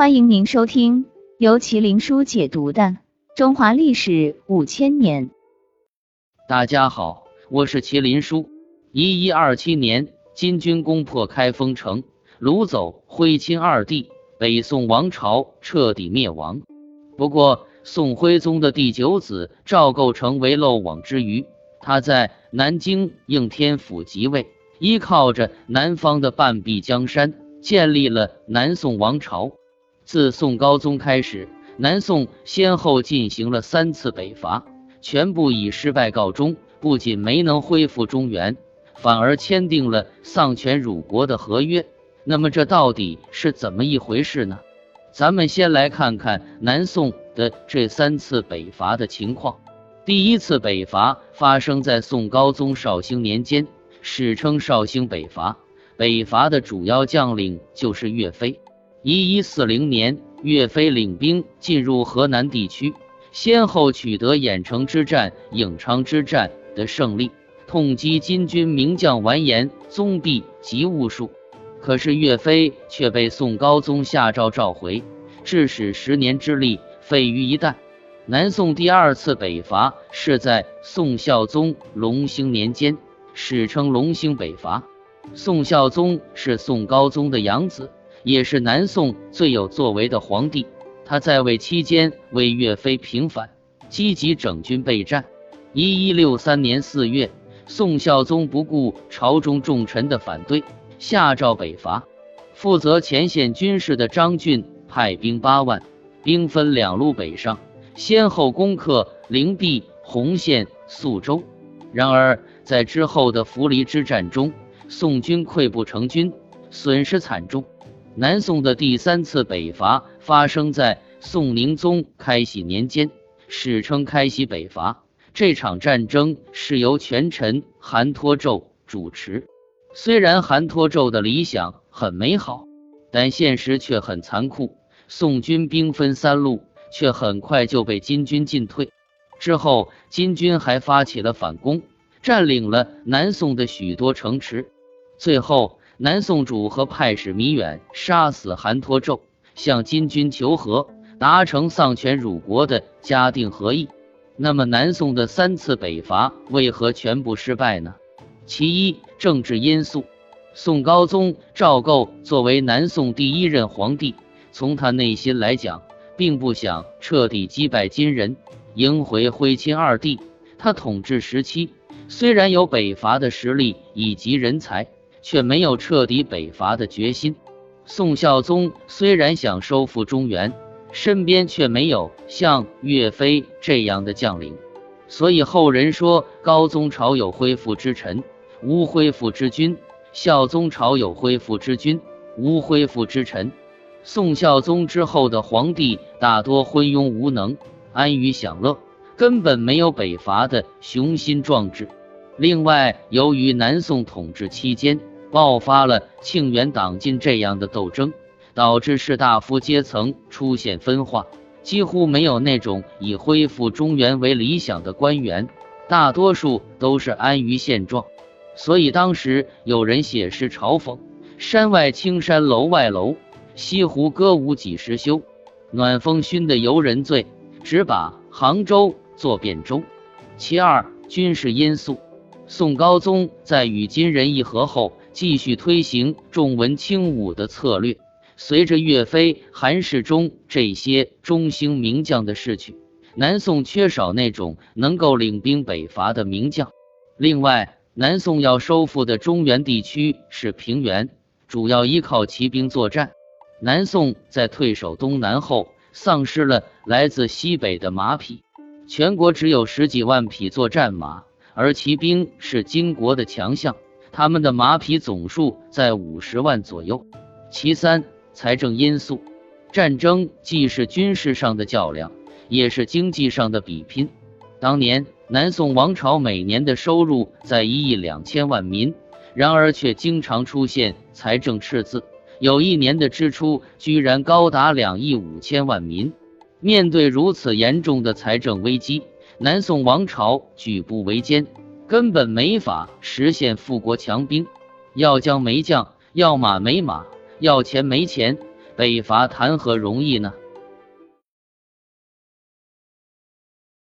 欢迎您收听由麒麟书解读的《中华历史五千年》。大家好，我是麒麟书。一一二七年，金军攻破开封城，掳走徽钦二帝，北宋王朝彻底灭亡。不过，宋徽宗的第九子赵构成为漏网之鱼，他在南京应天府即位，依靠着南方的半壁江山，建立了南宋王朝。自宋高宗开始，南宋先后进行了三次北伐，全部以失败告终。不仅没能恢复中原，反而签订了丧权辱国的合约。那么这到底是怎么一回事呢？咱们先来看看南宋的这三次北伐的情况。第一次北伐发生在宋高宗绍兴年间，史称绍兴北伐。北伐的主要将领就是岳飞。一一四零年，岳飞领兵进入河南地区，先后取得郾城之战、颍昌之战的胜利，痛击金军名将完颜宗弼及兀术。可是岳飞却被宋高宗下诏召回，致使十年之力废于一旦。南宋第二次北伐是在宋孝宗隆兴年间，史称隆兴北伐。宋孝宗是宋高宗的养子。也是南宋最有作为的皇帝，他在位期间为岳飞平反，积极整军备战。一一六三年四月，宋孝宗不顾朝中重臣的反对，下诏北伐。负责前线军事的张俊派兵八万，兵分两路北上，先后攻克灵璧、洪县、宿州。然而在之后的涪陵之战中，宋军溃不成军，损失惨重。南宋的第三次北伐发生在宋宁宗开禧年间，史称开禧北伐。这场战争是由权臣韩托胄主持。虽然韩托胄的理想很美好，但现实却很残酷。宋军兵分三路，却很快就被金军进退。之后，金军还发起了反攻，占领了南宋的许多城池。最后。南宋主和派使米远杀死韩托胄，向金军求和，达成丧权辱国的嘉定和议。那么，南宋的三次北伐为何全部失败呢？其一，政治因素。宋高宗赵构作为南宋第一任皇帝，从他内心来讲，并不想彻底击败金人，迎回徽钦二帝。他统治时期虽然有北伐的实力以及人才。却没有彻底北伐的决心。宋孝宗虽然想收复中原，身边却没有像岳飞这样的将领，所以后人说高宗朝有恢复之臣，无恢复之君；孝宗朝有恢复之君，无恢复之臣。宋孝宗之后的皇帝大多昏庸无能，安于享乐，根本没有北伐的雄心壮志。另外，由于南宋统治期间，爆发了庆元党禁这样的斗争，导致士大夫阶层出现分化，几乎没有那种以恢复中原为理想的官员，大多数都是安于现状。所以当时有人写诗嘲讽：“山外青山楼外楼，西湖歌舞几时休？暖风熏得游人醉，只把杭州作汴州。”其二，军事因素。宋高宗在与金人议和后。继续推行重文轻武的策略。随着岳飞、韩世忠这些中兴名将的逝去，南宋缺少那种能够领兵北伐的名将。另外，南宋要收复的中原地区是平原，主要依靠骑兵作战。南宋在退守东南后，丧失了来自西北的马匹，全国只有十几万匹作战马，而骑兵是金国的强项。他们的马匹总数在五十万左右。其三，财政因素。战争既是军事上的较量，也是经济上的比拼。当年南宋王朝每年的收入在一亿两千万民，然而却经常出现财政赤字，有一年的支出居然高达两亿五千万民。面对如此严重的财政危机，南宋王朝举步维艰。根本没法实现富国强兵，要将没将，要马没马，要钱没钱，北伐谈何容易呢？